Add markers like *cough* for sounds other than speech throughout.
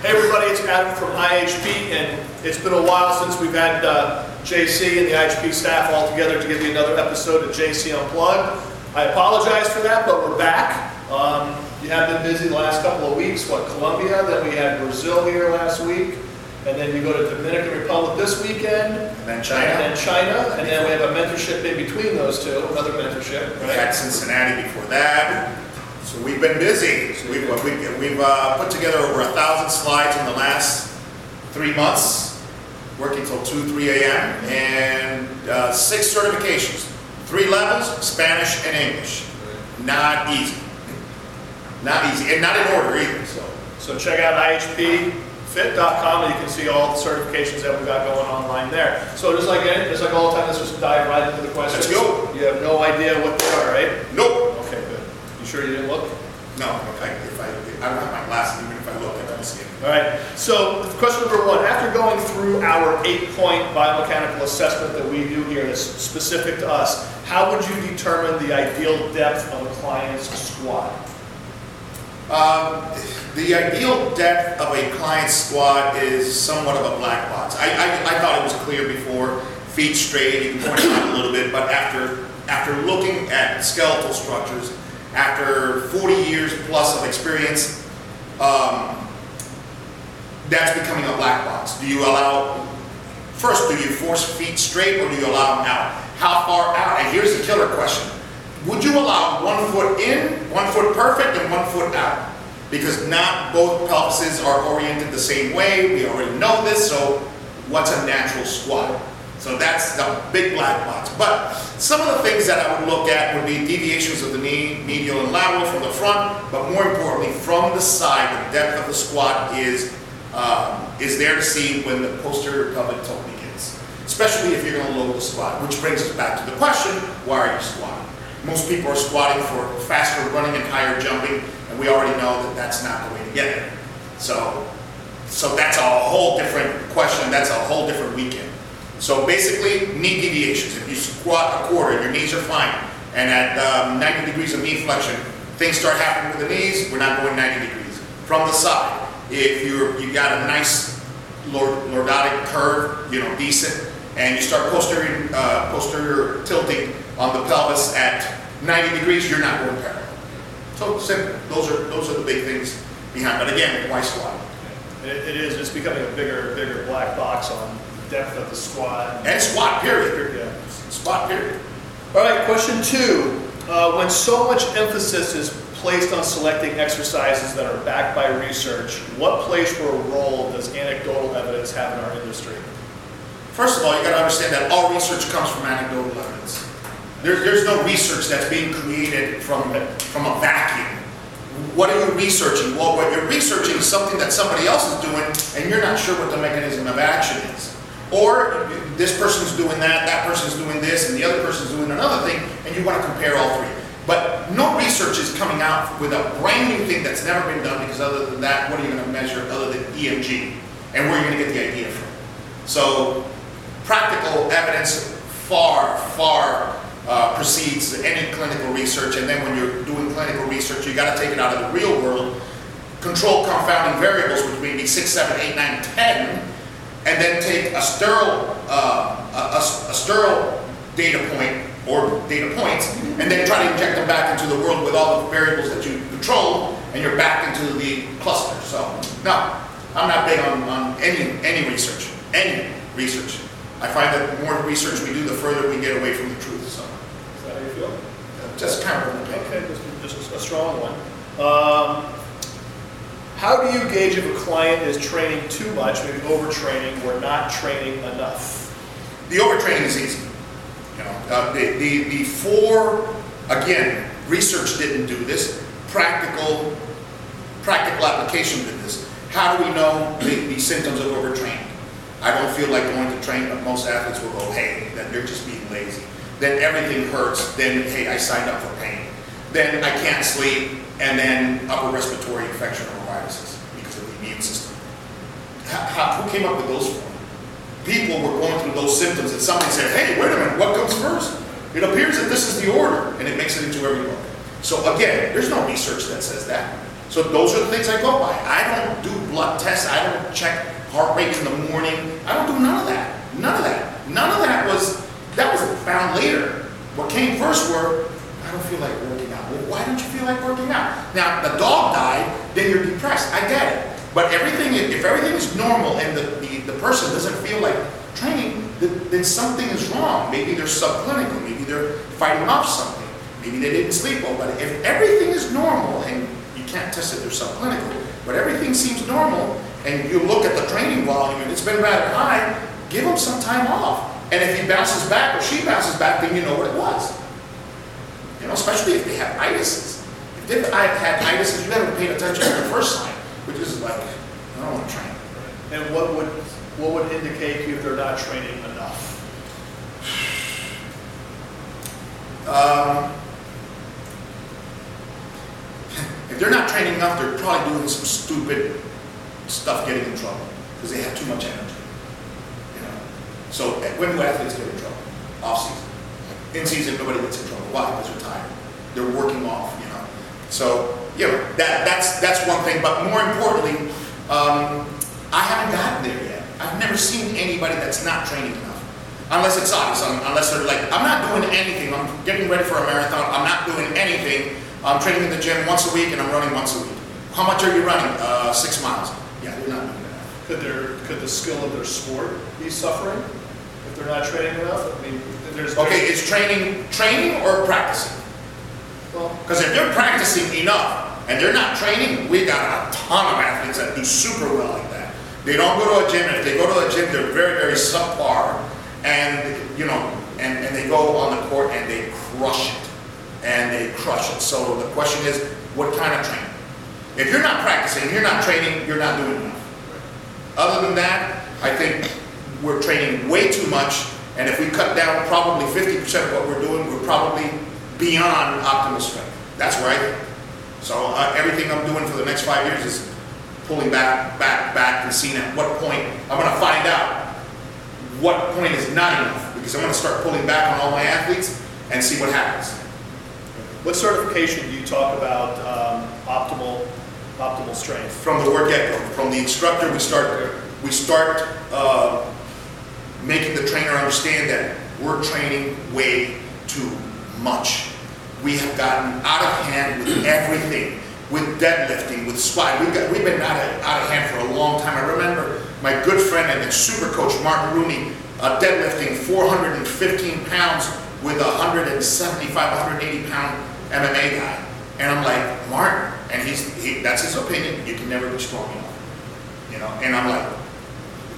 Hey everybody, it's Adam from IHP, and it's been a while since we've had uh, JC and the IHP staff all together to give you another episode of JC Unplugged. I apologize for that, but we're back. Um, you have been busy the last couple of weeks. What, Colombia? Then we had Brazil here last week, and then you go to Dominican Republic this weekend, And then China, and then China, and then we have a mentorship in between those two, another mentorship, we had Cincinnati before that. So we've been busy. We've, we've, we've uh, put together over a thousand slides in the last three months, working till two, three AM, and uh, six certifications, three levels, Spanish and English. Not easy. Not easy, and not in order either, so. So check out ihpfit.com and you can see all the certifications that we've got going online there. So just like, just like all the time, let's just dive right into the questions. Let's go. You have no idea what they are, right? Nope. Okay, good. You sure you didn't look? No, if I, if I, I don't have my glasses, even if I look, I don't see it. All right, so question number one, after going through our eight-point biomechanical assessment that we do here that's specific to us, how would you determine the ideal depth of a client's squat? Um, the ideal depth of a client's squat is somewhat of a black box. I, I, I thought it was clear before, feet straight, you can point it out a little bit, but after, after looking at skeletal structures, after 40 years plus of experience, um, that's becoming a black box. Do you allow, first, do you force feet straight or do you allow them out? How far out? And here's the killer question. Would you allow one foot in, one foot perfect, and one foot out? Because not both pelvises are oriented the same way. We already know this, so what's a natural squat? So that's the big black box. But some of the things that I would look at would be deviations of the knee, medial and lateral from the front, but more importantly, from the side, the depth of the squat is, um, is there to see when the posterior pelvic tilt begins. Especially if you're gonna load the squat, which brings us back to the question, why are you squatting? Most people are squatting for faster running and higher jumping, and we already know that that's not the way to get there. So, so that's a whole different question, that's a whole different weekend. So basically, knee deviations, if you squat a quarter, your knees are fine, and at um, 90 degrees of knee flexion, things start happening with the knees, we're not going 90 degrees. From the side, if you're, you got a nice lord- lordotic curve, you know, decent, and you start posterior, uh, posterior tilting on the pelvis at 90 degrees, you're not going parallel. So simple, those are, those are the big things behind, but again, why squat? It it is, it's becoming a bigger, bigger black box on depth of the squat. And squat, period. Yeah. Spot, period. All right, question two. Uh, when so much emphasis is placed on selecting exercises that are backed by research, what place or role does anecdotal evidence have in our industry? First of all, you gotta understand that all research comes from anecdotal evidence. There, there's no research that's being created from, from a vacuum. What are you researching? Well, what you're researching is something that somebody else is doing, and you're not sure what the mechanism of action is. Or this person's doing that, that person's doing this, and the other person's doing another thing, and you wanna compare all three. But no research is coming out with a brand new thing that's never been done, because other than that, what are you gonna measure other than EMG? And where are you gonna get the idea from? So, practical evidence far, far uh, precedes any clinical research. And then when you're doing clinical research, you got to take it out of the real world, control confounding variables, which may be six, seven, eight, nine, ten, and then take a sterile, uh, a, a- a sterile data point or data points, and then try to inject them back into the world with all the variables that you control, and you're back into the cluster. So, no, I'm not big on, on any, any research, any research. I find that the more research we do, the further we get away from the truth, so, Is that how you feel? just kind of. Okay, just, just a strong one. Um, how do you gauge if a client is training too much, maybe overtraining, or not training enough? The overtraining is easy. You know, uh, the, the, four, again, research didn't do this, practical, practical application did this. How do we know the, the symptoms of overtraining? I don't feel like going to train, but most athletes will go, hey, that they're just being lazy. Then everything hurts, then, hey, I signed up for pain. Then I can't sleep, and then upper respiratory infection viruses because of the immune system. How, how, who came up with those four? people were going through those symptoms and somebody said, hey, wait a minute, what comes first? It appears that this is the order, and it makes it into every book. So again, there's no research that says that. So those are the things I go by. I don't do blood tests, I don't check heart rate in the morning, I don't do none of that, none of that. None of that was, that was found later. What came first were, I don't feel like working out. Well, why don't you feel like working out? Now, the dog died, then you're depressed, I get it. But everything, if everything is normal and the, the, the person doesn't feel like training, then, something is wrong. Maybe they're subclinical, maybe they're fighting off something, maybe they didn't sleep well. But if everything is normal, and you can't test if they're subclinical, but everything seems normal, and you look at the training volume and it's been rather high, give them some time off. And if he bounces back or she bounces back, then you know what it was. You know, especially if they have itises. If they've had itises, you haven't paid attention to the first sign, which is like, I don't want to train. And what would, what would indicate to you if they're not training enough? Um, if they're not training enough, they're probably doing some stupid stuff getting in trouble because they have too much energy. You know? So eh, when do athletes get in trouble? Off season. In season, nobody gets in trouble. Why? Because they're tired. They're working off. You know. So yeah, that that's that's one thing. But more importantly, um, I haven't gotten there yet. I've never seen anybody that's not training enough. Unless it's obvious, un- unless they're like, I'm not doing anything, I'm getting ready for a marathon, I'm not doing anything, I'm training in the gym once a week and I'm running once a week. How much are you running? Uh, six miles. Yeah, they're not doing that. Could their, could the skill of their sport be suffering if they're not training enough? I mean, there's. Okay, is training, training or practicing? Because if they're practicing enough and they're not training, we got a ton of athletes that do super well like that. They don't go to a gym, and if they go to a gym, they're very, very subpar. And, you know, and, and they go on the court and they crush it. And they crush it. So the question is, what kind of training? If you're not practicing, you're not training, you're not doing enough. Other than that, I think we're training way too much, and if we cut down probably 50% of what we're doing, we're probably beyond optimal strength. That's where I think. So uh, everything I'm doing for the next five years is pulling back, back, back, and seeing at what point I'm going to find out what point is not enough, because I'm going to start pulling back on all my athletes and see what happens. what certification do you talk about um, optimal, optimal strength? from the word get-go, from the instructor, we start, we start uh, making the trainer understand that we're training way too much. We have gotten out of hand with everything, with deadlifting, with squat. We've, got, we've been out of, out of hand for a long time. I remember my good friend and then super coach, Martin Rooney, uh, deadlifting 415 pounds with a 175, 180 pound MMA guy. And I'm like, Martin, and he's, he, that's his opinion, you can never be strong enough. You know, and I'm like,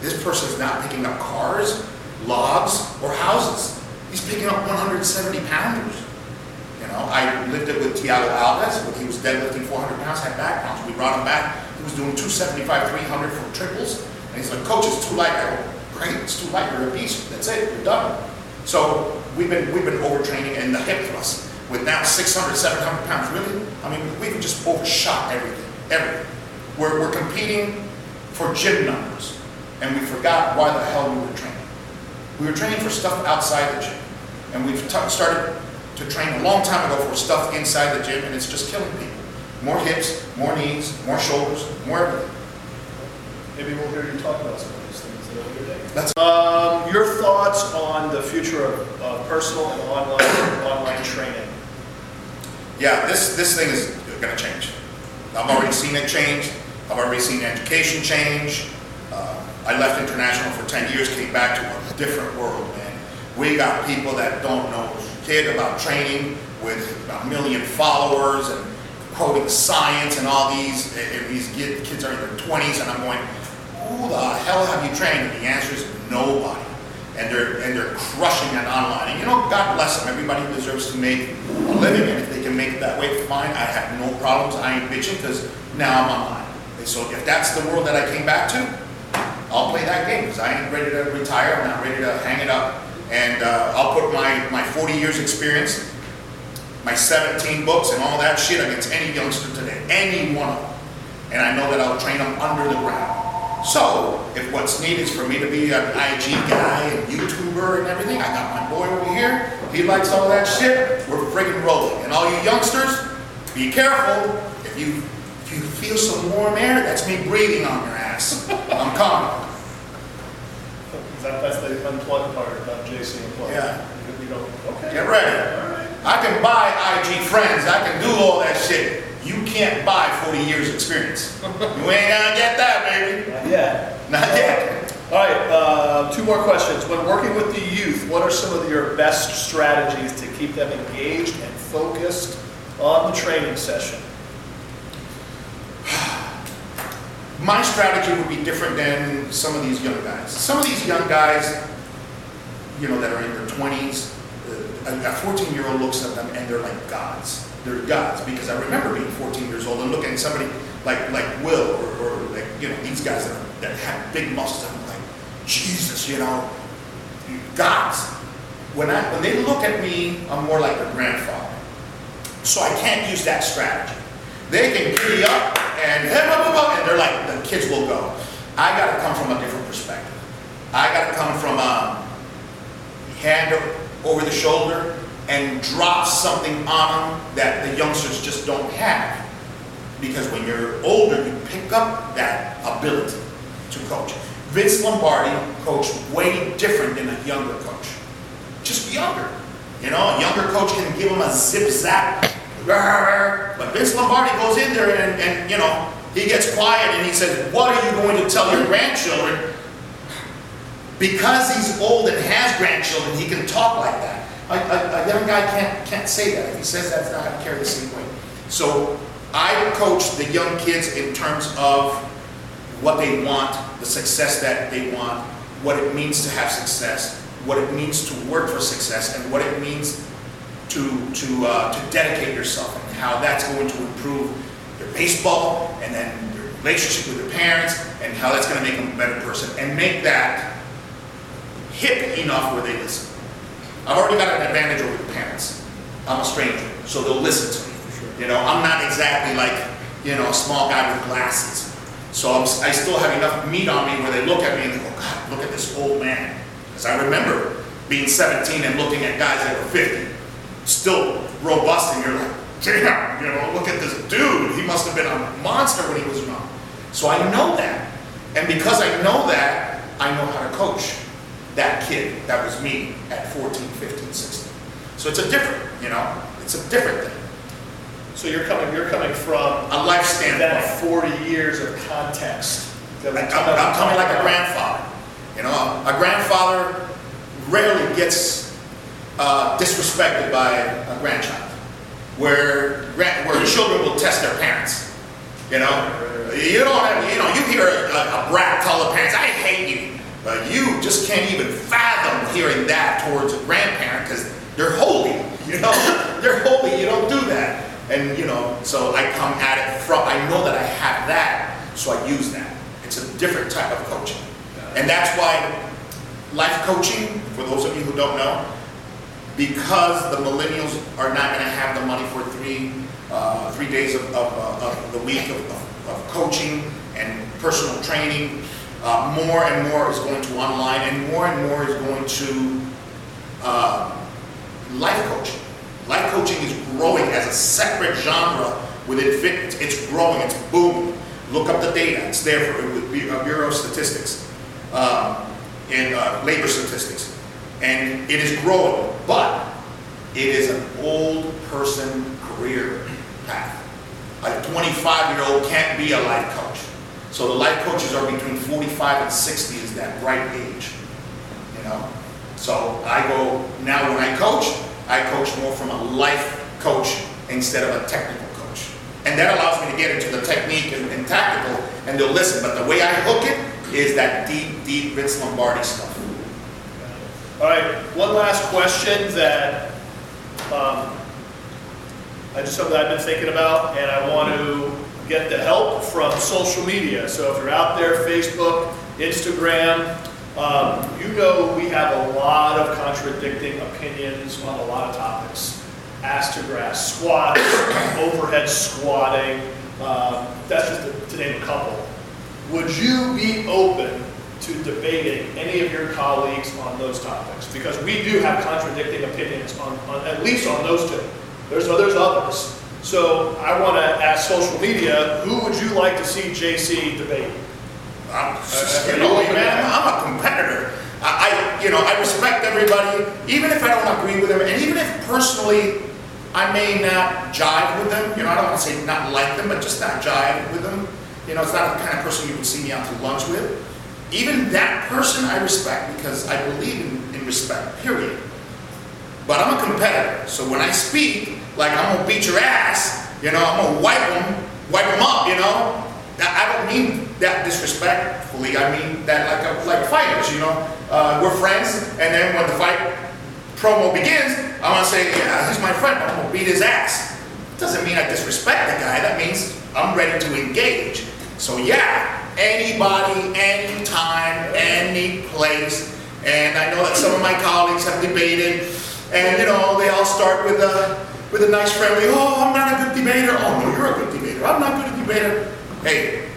this person's not picking up cars, logs, or houses. He's picking up 170 pounders. You know, I lifted with Thiago Alves when he was deadlifting 400 pounds, had back pounds. We brought him back. He was doing 275, 300 for triples. And he's like, Coach, it's too light. I go, Great, it's too light. You're a beast. That's it. You're done. So we've been we've been overtraining in the hip thrust with now 600, 700 pounds. Really, I mean, we've just overshot everything. Everything. We're, we're competing for gym numbers, and we forgot why the hell we were training. We were training for stuff outside the gym, and we've t- started to train a long time ago for stuff inside the gym, and it's just killing people. More hips, more knees, more shoulders, more everything. Maybe we'll hear you talk about some of these things later. That's Um, your thoughts on the future of uh, personal and online, online training? yeah. This this thing is going to change. I've already seen it change. I've already seen education change. Uh, I left international for 10 years, came back to a different world, man. We got people that don't know shit about training with a million followers and quoting science and all these, and these kids are in their 20s, and I'm going, who the hell have you trained? And the answer is nobody. And they're, and they're crushing it online. And you know, God bless them. Everybody deserves to make a living, and if they can make it that way, fine. I have no problems. I ain't bitching because now I'm online. And so if that's the world that I came back to, I'll play that game because I ain't ready to retire. I'm not ready to hang it up. And uh, I'll put my, my 40 years experience, my 17 books, and all that shit against any youngster today, any one of them. And I know that I'll train them under the ground. So, if what's needed is for me to be an IG guy and YouTuber and everything, I got my boy over here. He likes all that shit. We're friggin' rolling. And all you youngsters, be careful. If you if you feel some warm air? That's me breathing on your ass. I'm coming. That, that's the unplugged part about JC Unplugged. Yeah. You don't, okay. Get ready. All right. I can buy IG friends. I can do all that shit. You can't buy 40 years experience. You ain't gonna get that, baby. Not yet. Not yet. All right, uh, two more questions. When working with the youth, what are some of your best strategies to keep them engaged and focused on the training session? My strategy would be different than some of these young guys. Some of these young guys, you know, that are in their 20s, uh, a 14 year old looks at them and they're like gods. They're gods because I remember being 14 years old and looking at somebody like like Will or, or like you know these guys that, are, that have big muscles. and I'm like, Jesus, you know, gods. When I when they look at me, I'm more like their grandfather. So I can't use that strategy. They can giddy up and blah, blah, blah, and they're like, the kids will go. I got to come from a different perspective. I got to come from a hand over the shoulder and drop something on them that the youngsters just don't have. Because when you're older, you pick up that ability to coach. Vince Lombardi coached way different than a younger coach. Just younger. You know, a younger coach can give them a zip zap. But Vince Lombardi goes in there and, and, you know, he gets quiet and he says, What are you going to tell your grandchildren? Because he's old and has grandchildren, he can talk like that. A, a, a young guy can't, can't say that. If he says that, not going to carry the same weight. So I coach the young kids in terms of what they want, the success that they want, what it means to have success, what it means to work for success, and what it means to, to, uh, to dedicate yourself, and how that's going to improve your baseball, and then your relationship with your parents, and how that's going to make them a better person, and make that hip enough where they listen. I've already got an advantage over the parents. I'm a stranger, so they'll listen to me. You know, I'm not exactly like, you know, a small guy with glasses. So I'm, I still have enough meat on me where they look at me and they go, God, look at this old man. Because I remember being 17 and looking at guys that were 50, still robust, and you're like, damn, you know, look at this dude. He must have been a monster when he was young. So I know that. And because I know that, I know how to coach that kid that was me at 14, 15, 16. So it's a different, you know, it's a different thing. So you're coming, you're coming from A life that standpoint. 40 years of context. that I'm, I'm coming like a grandfather. You know, a grandfather rarely gets uh, disrespected by a grandchild, where where children will test their parents. You know, you don't have, you know, you hear a, a brat tell the parents, "I hate you," but you just can't even fathom hearing that towards a grandparent because they're holy. *laughs* You know, they're holy. You don't do that. And you know, so I come at it from. I know that I have that, so I use that. It's a different type of coaching, and that's why life coaching. For those of you who don't know, because the millennials are not going to have the money for three uh, three days of, of, uh, of the week of, of, coaching and personal training. Uh, more and more is going to online, and more and more is going to uh, life coaching. Life coaching is growing as a separate genre within fitness. It's growing. It's booming. Look up the data. It's there for Bureau of Statistics um, and uh, labor statistics, and it is growing. But it is an old person career path. A 25-year-old can't be a life coach. So the life coaches are between 45 and 60 is that right age. You know? So I go, now when I coach, I coach more from a life coach instead of a technical coach. And that allows me to get into the technique and, and tactical, and they'll listen. But the way I hook it is that deep, deep Vince Lombardi stuff. All right, one last question that um, I just something I've been thinking about, and I want to get the help from social media. So if you're out there, Facebook, Instagram, um, you know we have a lot of contradicting opinions on a lot of topics. Ass to grass squats, *coughs* overhead squatting, um, that's just to- to name a couple. Would you be open to debating any of your colleagues on those topics? Because we do have contradicting opinions on, on, at least on those two. There's, there's others. So I want to ask social media, who would you like to see JC debate? I'm, Uh, you know, man, I'm a competitor. I, I, you know, I respect everybody, even if I don't agree with them, and even if personally I may not jive with them. You know, I don't want to say not like them, but just not jive with them. You know, it's not the kind of person you would see me out to lunch with. Even that person I respect because I believe in, in respect. Period. But I'm a competitor, so when I speak, like I'm gonna beat your ass, you know, I'm gonna wipe them, wipe them up, you know. I don't mean that disrespectfully. I mean that like a, like fighters, you know. Uh, we're friends, and then when the fight promo begins, I'm gonna say, yeah, he's my friend. I'm gonna beat his ass. Doesn't mean I disrespect the guy. That means I'm ready to engage. So yeah, anybody, anytime, any place. And I know that some of my colleagues have debated, and you know, they all start with a with a nice friendly, oh, I'm not a good debater. Oh no, you're a good debater. I'm not good at debater. Hey,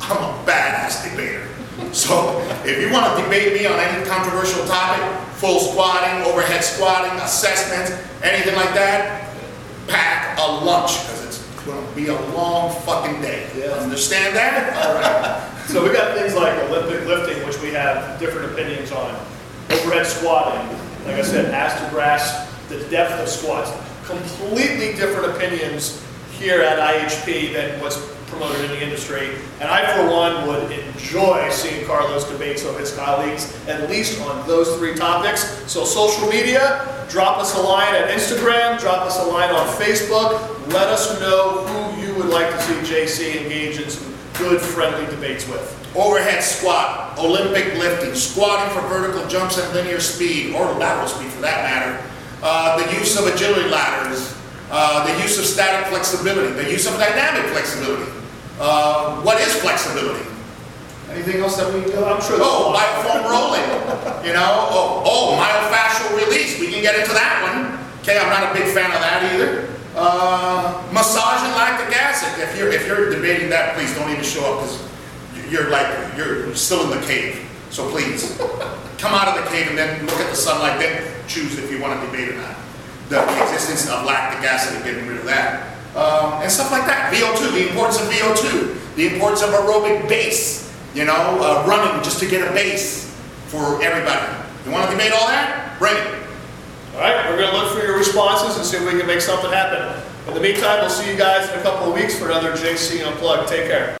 I'm a badass debater. So if you want to debate me on any controversial topic, full squatting, overhead squatting, assessments, anything like that, pack a lunch it's going to be a long fucking day. Yeah. Understand that? All right. So we got things like Olympic lifting, which we have different opinions on. Overhead squatting, like I said, ass to grass, the depth of squats. Completely different opinions here at IHP than what's promoted in the industry. And I, for one, would enjoy seeing Carlos debate some of his colleagues, at least on those three topics. So social media, drop us a line at Instagram, drop us a line on Facebook. Let us know who you would like to see JC engage in some good, friendly debates with. Overhead squat, Olympic lifting, squatting for vertical jumps at linear speed, or lateral speed for that matter, uh, the use of agility ladders, uh, the use of static flexibility, the use of dynamic flexibility. Uh, what is flexibility? Anything else that we can do? I'm sure Oh, lot. biofoam rolling, you know, oh, oh, myofascial release, we can get into that one. Okay, I'm not a big fan of that either. Uh, massaging lactic acid, if you're, if you're debating that, please don't even show up, because you're like, you're still in the cave. So please, come out of the cave and then look at the sunlight, then choose if you want to debate or not. The existence of lactic acid and getting rid of that. Um, and stuff like that. VO2, the importance of VO2, the importance of aerobic base, you know, uh, running just to get a base for everybody. You want to debate all that? Bring it. All right, we're gonna look for your responses and see if we can make something happen. In the meantime, we'll see you guys in a couple of weeks for another JC Unplugged. Take care.